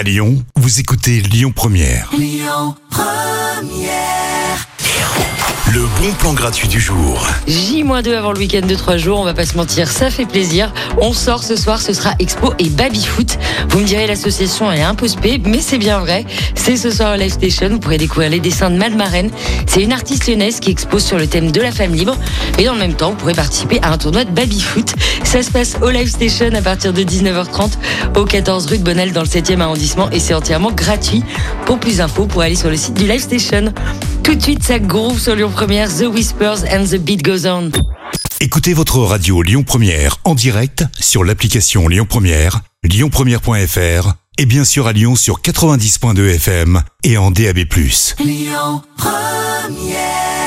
À Lyon, vous écoutez Lyon Première. Le bon plan gratuit du jour. J-2 avant le week-end de 3 jours, on va pas se mentir, ça fait plaisir. On sort ce soir, ce sera Expo et Baby Foot. Vous me direz, l'association est un peu spé, mais c'est bien vrai. C'est ce soir au Live Station, vous pourrez découvrir les dessins de Mad Marraine. C'est une artiste lyonnaise qui expose sur le thème de la femme libre. Et dans le même temps, vous pourrez participer à un tournoi de Baby Foot. Ça se passe au Live Station à partir de 19h30 au 14 rue de Bonnel dans le 7e arrondissement et c'est entièrement gratuit. Pour plus d'infos, pour aller sur le site du Live Station. Tout de suite, ça groove sur Lyon Première, The Whispers and the Beat Goes On. Écoutez votre radio Lyon Première en direct sur l'application Lyon Première, lyonpremière.fr et bien sûr à Lyon sur 90.2 FM et en DAB+. Lyon Première